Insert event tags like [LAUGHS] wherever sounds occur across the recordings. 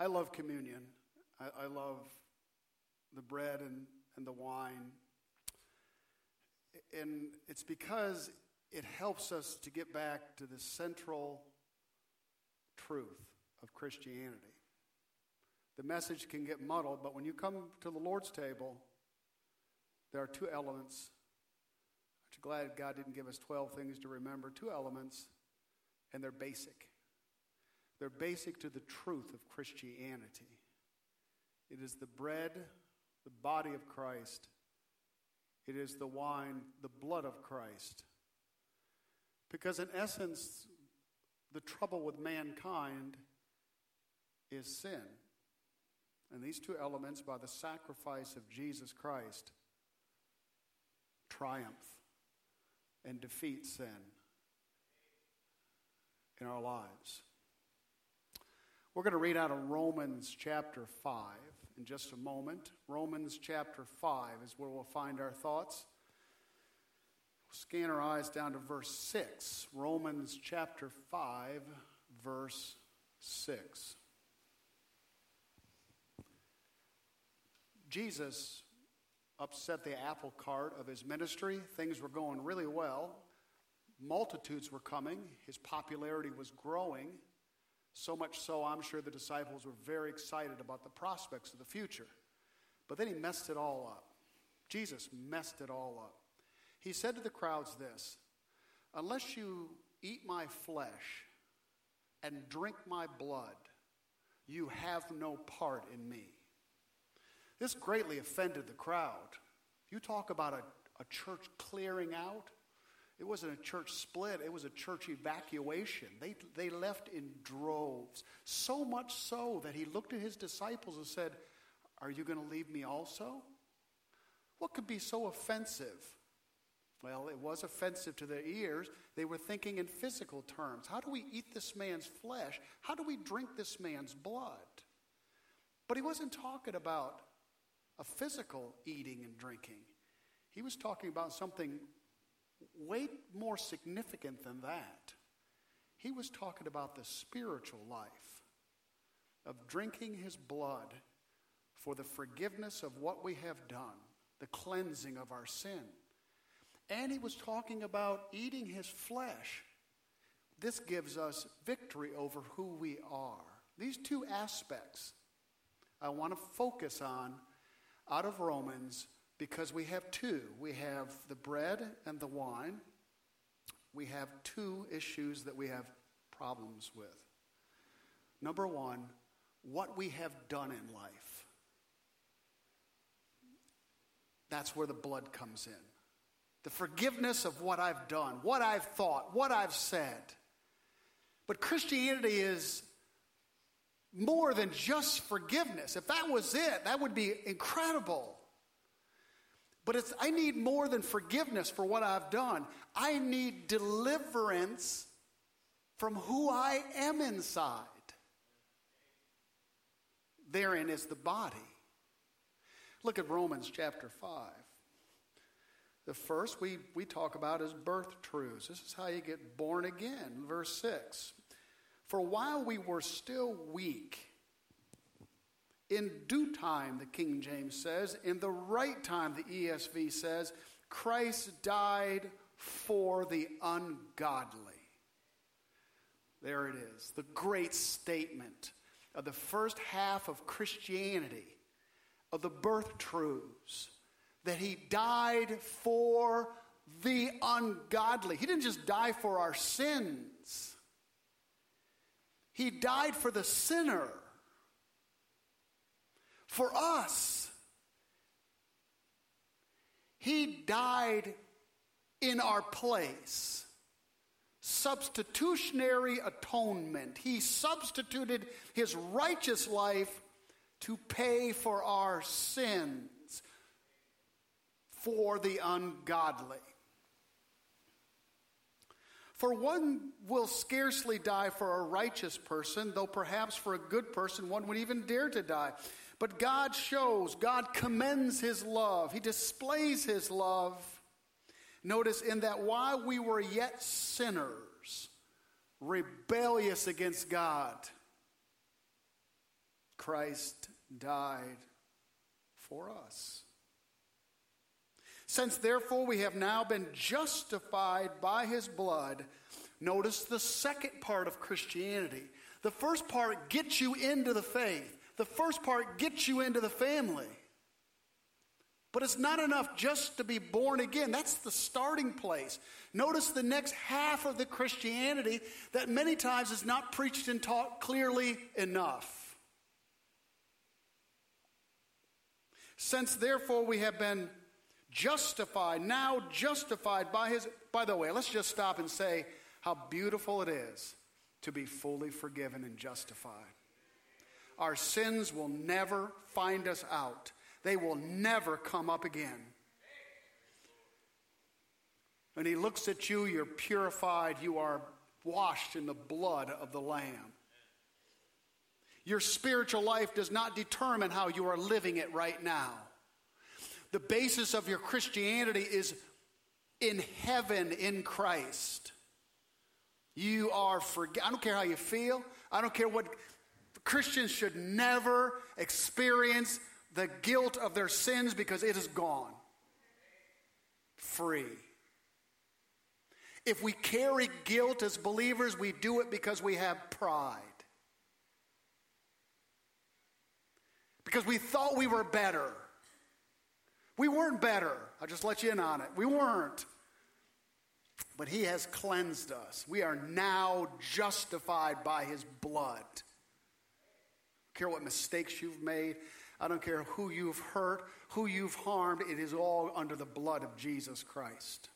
I love communion. I, I love the bread and, and the wine. And it's because it helps us to get back to the central truth of Christianity. The message can get muddled, but when you come to the Lord's table, there are two elements. I'm glad God didn't give us 12 things to remember. Two elements, and they're basic. They're basic to the truth of Christianity. It is the bread, the body of Christ. It is the wine, the blood of Christ. Because, in essence, the trouble with mankind is sin. And these two elements, by the sacrifice of Jesus Christ, triumph and defeat sin in our lives. We're going to read out of Romans chapter 5 in just a moment. Romans chapter 5 is where we'll find our thoughts. We'll scan our eyes down to verse 6. Romans chapter 5, verse 6. Jesus upset the apple cart of his ministry. Things were going really well. Multitudes were coming. His popularity was growing. So much so, I'm sure the disciples were very excited about the prospects of the future. But then he messed it all up. Jesus messed it all up. He said to the crowds this Unless you eat my flesh and drink my blood, you have no part in me. This greatly offended the crowd. You talk about a, a church clearing out. It wasn't a church split, it was a church evacuation. They, they left in droves. So much so that he looked at his disciples and said, Are you going to leave me also? What could be so offensive? Well, it was offensive to their ears. They were thinking in physical terms. How do we eat this man's flesh? How do we drink this man's blood? But he wasn't talking about a physical eating and drinking. He was talking about something way more significant than that. He was talking about the spiritual life of drinking his blood for the forgiveness of what we have done, the cleansing of our sin. And he was talking about eating his flesh. This gives us victory over who we are. These two aspects I want to focus on out of Romans because we have two. We have the bread and the wine. We have two issues that we have problems with. Number one, what we have done in life. That's where the blood comes in. The forgiveness of what I've done, what I've thought, what I've said. But Christianity is more than just forgiveness. If that was it, that would be incredible. But it's, I need more than forgiveness for what I've done. I need deliverance from who I am inside. Therein is the body. Look at Romans chapter 5. The first we, we talk about is birth truths. This is how you get born again. Verse 6. For while we were still weak, in due time, the King James says, in the right time, the ESV says, Christ died for the ungodly. There it is, the great statement of the first half of Christianity, of the birth truths, that he died for the ungodly. He didn't just die for our sins, he died for the sinner, for us. He died in our place. Substitutionary atonement. He substituted his righteous life to pay for our sins for the ungodly. For one will scarcely die for a righteous person, though perhaps for a good person one would even dare to die. But God shows, God commends his love, he displays his love. Notice in that while we were yet sinners, rebellious against God, Christ died for us. Since therefore we have now been justified by his blood, notice the second part of Christianity. The first part gets you into the faith, the first part gets you into the family. But it's not enough just to be born again. That's the starting place. Notice the next half of the Christianity that many times is not preached and taught clearly enough. Since therefore we have been justified, now justified by his. By the way, let's just stop and say how beautiful it is to be fully forgiven and justified. Our sins will never find us out. They will never come up again. When he looks at you, you're purified, you are washed in the blood of the Lamb. Your spiritual life does not determine how you are living it right now. The basis of your Christianity is in heaven in Christ. You are forgiven. I don't care how you feel. I don't care what Christians should never experience the guilt of their sins because it is gone. Free. If we carry guilt as believers, we do it because we have pride. Because we thought we were better. We weren't better. I'll just let you in on it. We weren't. But He has cleansed us. We are now justified by His blood. Care what mistakes you've made. I don't care who you've hurt, who you've harmed. It is all under the blood of Jesus Christ.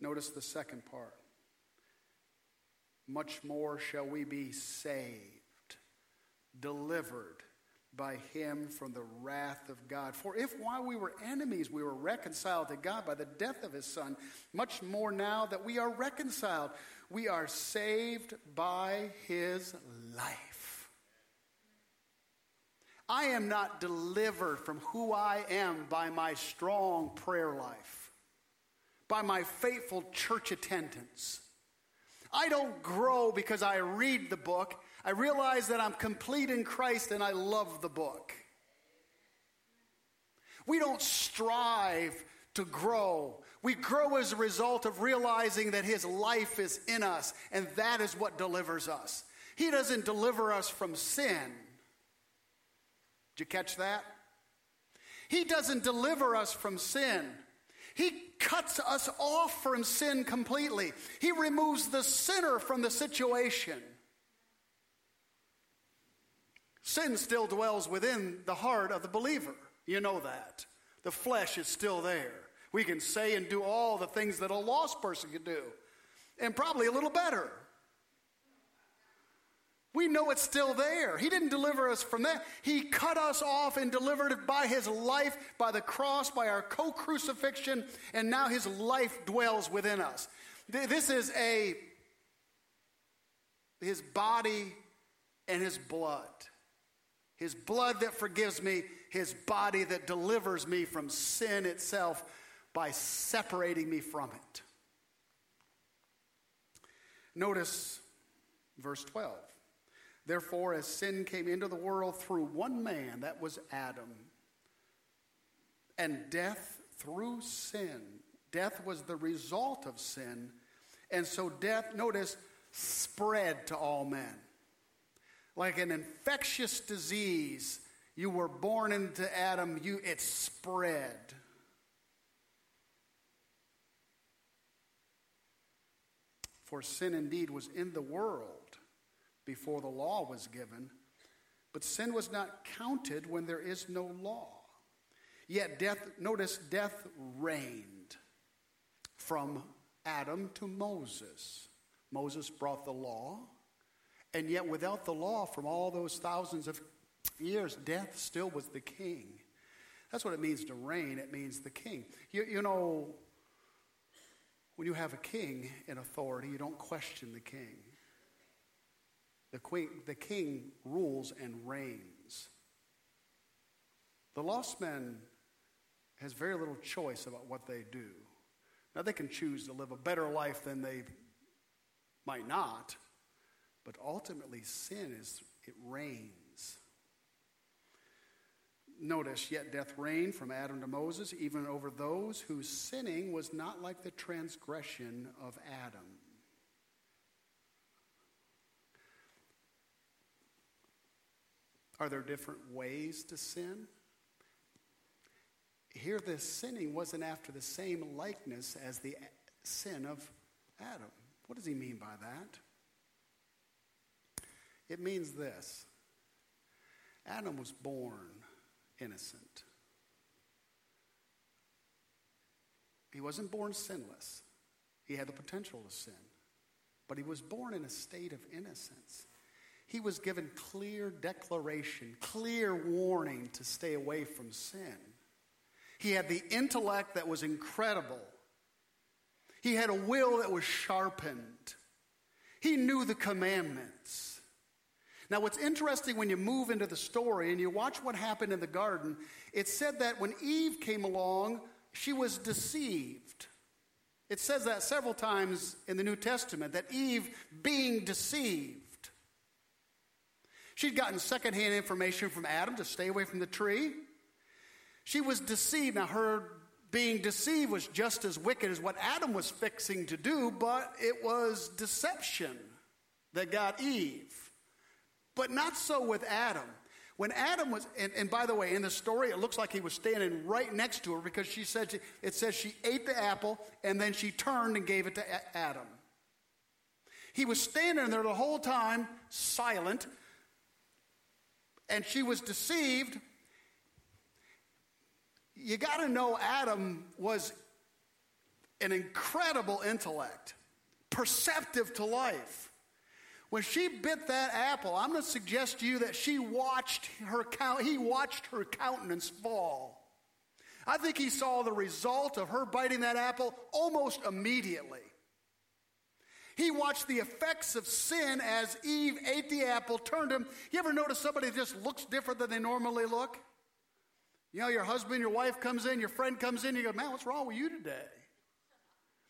Notice the second part. Much more shall we be saved, delivered by him from the wrath of God. For if while we were enemies we were reconciled to God by the death of his Son, much more now that we are reconciled, we are saved by his life. I am not delivered from who I am by my strong prayer life, by my faithful church attendance. I don't grow because I read the book I realize that I'm complete in Christ and I love the book. We don't strive to grow. We grow as a result of realizing that His life is in us, and that is what delivers us. He doesn't deliver us from sin. Did you catch that? He doesn't deliver us from sin. He cuts us off from sin completely. He removes the sinner from the situation. Sin still dwells within the heart of the believer. You know that. The flesh is still there. We can say and do all the things that a lost person could do, and probably a little better. We know it's still there. He didn't deliver us from that. He cut us off and delivered it by his life, by the cross, by our co crucifixion, and now his life dwells within us. This is a his body and his blood. His blood that forgives me, his body that delivers me from sin itself by separating me from it. Notice verse 12. Therefore, as sin came into the world through one man, that was Adam, and death through sin. Death was the result of sin. And so death, notice, spread to all men like an infectious disease. You were born into Adam, you, it spread. For sin indeed was in the world before the law was given, but sin was not counted when there is no law. Yet death, notice, death reigned from Adam to Moses. Moses brought the law. And yet, without the law, from all those thousands of years, death still was the king. That's what it means to reign. It means the king. You, you know, when you have a king in authority, you don't question the king. The, queen, the king rules and reigns. The lost man has very little choice about what they do. Now, they can choose to live a better life than they might not, But ultimately, sin is, it reigns. Notice, yet death reigned from Adam to Moses, even over those whose sinning was not like the transgression of Adam. Are there different ways to sin? Here, this sinning wasn't after the same likeness as the sin of Adam. What does he mean by that? It means this Adam was born innocent. He wasn't born sinless. He had the potential to sin. But he was born in a state of innocence. He was given clear declaration, clear warning to stay away from sin. He had the intellect that was incredible. He had a will that was sharpened. He knew the commandments. Now, what's interesting when you move into the story and you watch what happened in the garden, it said that when Eve came along, she was deceived. It says that several times in the New Testament that Eve being deceived. She'd gotten secondhand information from Adam to stay away from the tree. She was deceived. Now, her being deceived was just as wicked as what Adam was fixing to do, but it was deception that got Eve. But not so with Adam. When Adam was, and, and, by the way, in the story, it looks like he was standing right next to her because she said, it says she ate the apple and then she turned and gave it to a- Adam. He was standing there the whole time, silent, and she was deceived. You got to know Adam was an incredible intellect, perceptive to life. When she bit that apple, I'm going to suggest to you that she watched her he watched her countenance fall. I think he saw the result of her biting that apple almost immediately. He watched the effects of sin as Eve ate the apple, turned him. You ever notice somebody just looks different than they normally look? You know, your husband, your wife comes in, your friend comes in, you go, man, what's wrong with you today?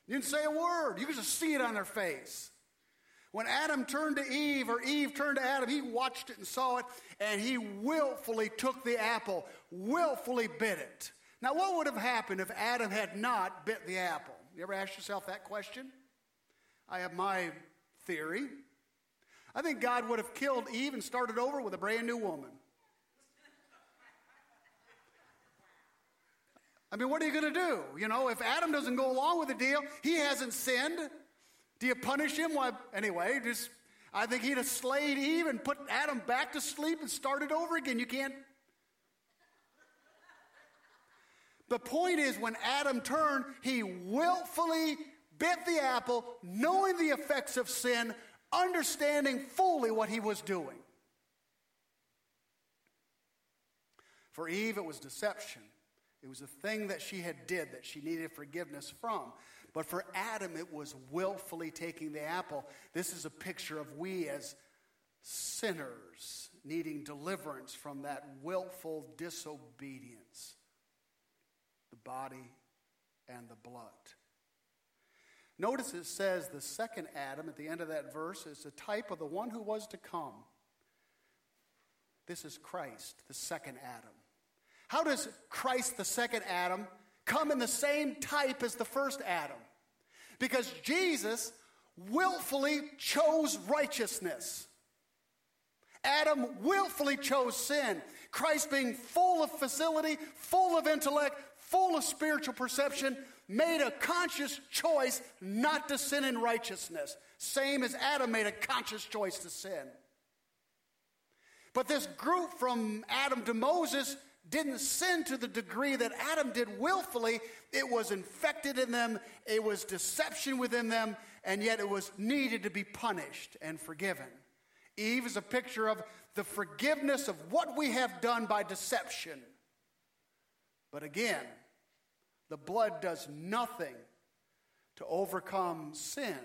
You didn't say a word. You can just see it on their face. When Adam turned to Eve, or Eve turned to Adam, he watched it and saw it, and he willfully took the apple, willfully bit it. Now, what would have happened if Adam had not bit the apple? You ever ask yourself that question? I have my theory. I think God would have killed Eve and started over with a brand new woman. I mean, what are you going to do? You know, if Adam doesn't go along with the deal, he hasn't sinned. Do you punish him? Well, anyway, just I think he'd have slayed Eve and put Adam back to sleep and started over again. You can't. The point is, when Adam turned, he willfully bit the apple, knowing the effects of sin, understanding fully what he was doing. For Eve, it was deception. It was a thing that she had did that she needed forgiveness from. But for Adam, it was willfully taking the apple. This is a picture of we as sinners needing deliverance from that willful disobedience the body and the blood. Notice it says the second Adam at the end of that verse is a type of the one who was to come. This is Christ, the second Adam. How does Christ, the second Adam, come in the same type as the first Adam? Because Jesus willfully chose righteousness. Adam willfully chose sin. Christ, being full of facility, full of intellect, full of spiritual perception, made a conscious choice not to sin in righteousness, same as Adam made a conscious choice to sin. But this group from Adam to Moses didn't sin to the degree that Adam did willfully. It was infected in them, it was deception within them, and yet it was needed to be punished and forgiven. Eve is a picture of the forgiveness of what we have done by deception. But again, the blood does nothing to overcome sin.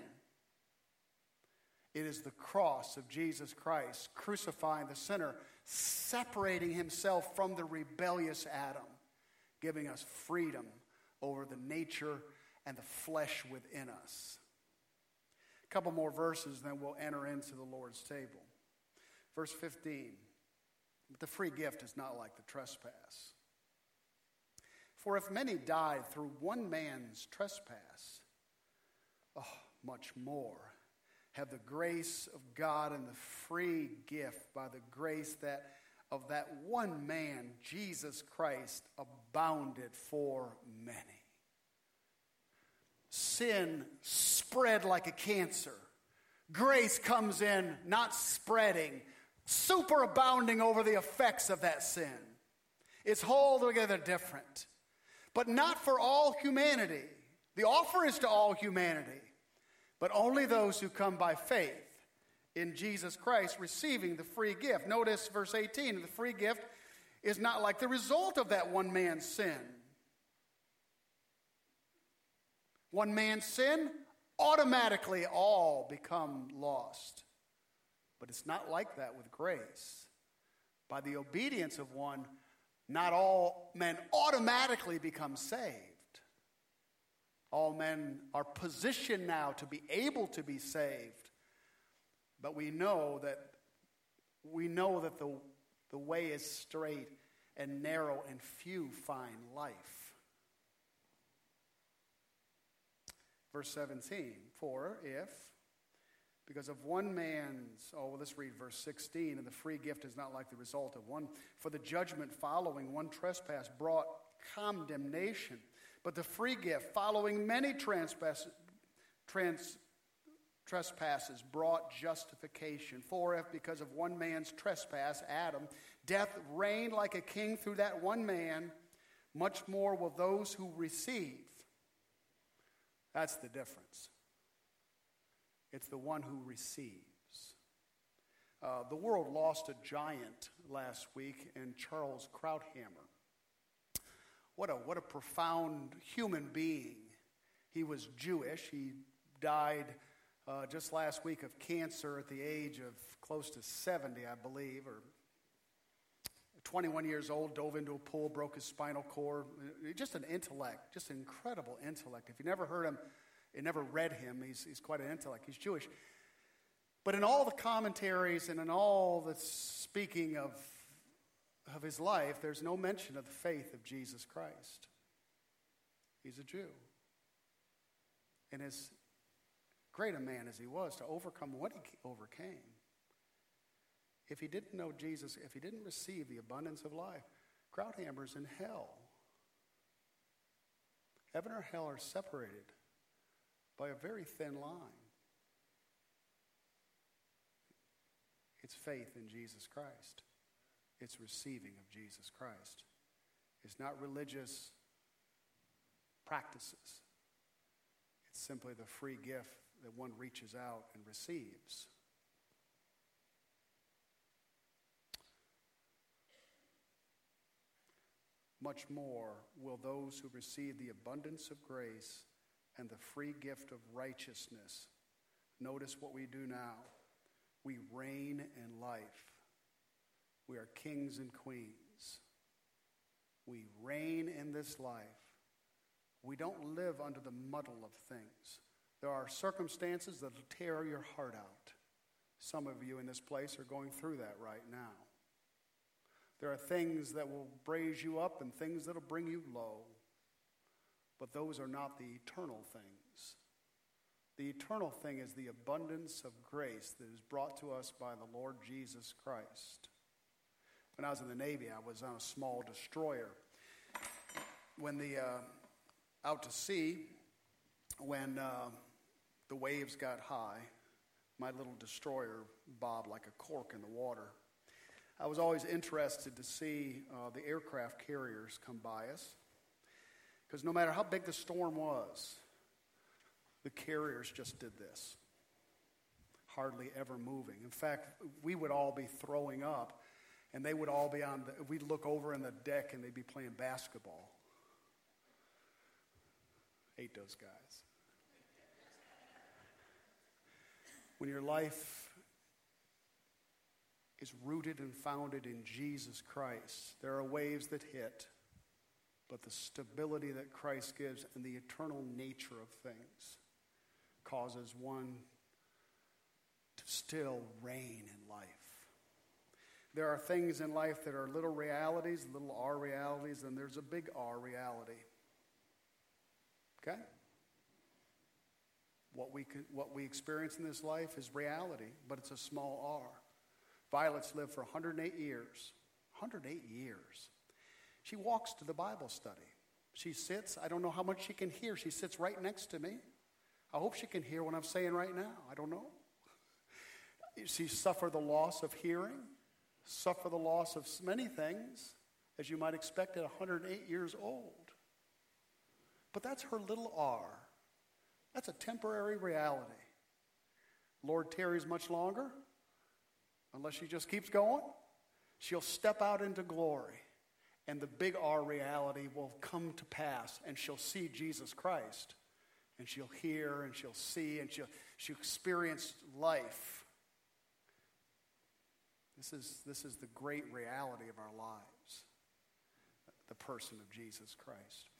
It is the cross of Jesus Christ crucifying the sinner, separating himself from the rebellious Adam, giving us freedom over the nature and the flesh within us. A couple more verses, then we'll enter into the Lord's table. Verse 15 But the free gift is not like the trespass. For if many died through one man's trespass, oh, much more have the grace of God and the free gift by the grace that of that one man, Jesus Christ, abounded for many. Sin spread like a cancer. Grace comes in, not spreading, superabounding over the effects of that sin. It's altogether different, but not for all humanity. The offer is to all humanity, but only those who come by faith in Jesus Christ receiving the free gift. Notice verse 18 the free gift is not like the result of that one man's sin. One man's sin, automatically all become lost. But it's not like that with grace. By the obedience of one, not all men automatically become saved. All men are positioned now to be able to be saved. But we know that we know that the, the way is straight and narrow and few find life. Verse 17, for if because of one man's, oh, well, let's read verse 16. And the free gift is not like the result of one. For the judgment following one trespass brought condemnation. But the free gift following many trespass, trans, trespasses brought justification. For if because of one man's trespass, Adam, death reigned like a king through that one man, much more will those who receive. That's the difference. It's the one who receives. Uh, the world lost a giant last week in Charles Krauthammer. What a, what a profound human being. He was Jewish. He died uh, just last week of cancer at the age of close to 70, I believe, or 21 years old, dove into a pool, broke his spinal cord. Just an intellect, just an incredible intellect. If you never heard him, you never read him, he's, he's quite an intellect. He's Jewish. But in all the commentaries and in all the speaking of, of his life, there's no mention of the faith of Jesus Christ. He's a Jew. And as great a man as he was to overcome what he overcame, if he didn't know Jesus, if he didn't receive the abundance of life, Krauthammer's in hell. Heaven or hell are separated by a very thin line. It's faith in Jesus Christ. It's receiving of Jesus Christ. It's not religious practices. It's simply the free gift that one reaches out and receives. Much more will those who receive the abundance of grace and the free gift of righteousness. Notice what we do now. We reign in life. We are kings and queens. We reign in this life. We don't live under the muddle of things. There are circumstances that will tear your heart out. Some of you in this place are going through that right now. There are things that will raise you up and things that will bring you low. But those are not the eternal things. The eternal thing is the abundance of grace that is brought to us by the Lord Jesus Christ. When I was in the Navy, I was on a small destroyer. When the uh, out to sea, when uh, the waves got high, my little destroyer bobbed like a cork in the water. I was always interested to see uh, the aircraft carriers come by us. Because no matter how big the storm was, the carriers just did this, hardly ever moving. In fact, we would all be throwing up, and they would all be on the, we'd look over in the deck and they'd be playing basketball. Hate those guys. When your life is rooted and founded in Jesus Christ, there are waves that hit, but the stability that Christ gives and the eternal nature of things causes one to still reign in life. There are things in life that are little realities, little R realities, and there's a big R reality. Okay? What we, could, what we experience in this life is reality, but it's a small R. Violet's lived for 108 years. 108 years. She walks to the Bible study. She sits, I don't know how much she can hear. She sits right next to me. I hope she can hear what I'm saying right now. I don't know. [LAUGHS] She suffered the loss of hearing, suffer the loss of many things, as you might expect at 108 years old. But that's her little r. That's a temporary reality. Lord tarries much longer, unless she just keeps going. She'll step out into glory, and the big R reality will come to pass, and she'll see Jesus Christ, and she'll hear, and she'll see, and she'll, she'll experience life. This is, this is the great reality of our lives the person of Jesus Christ.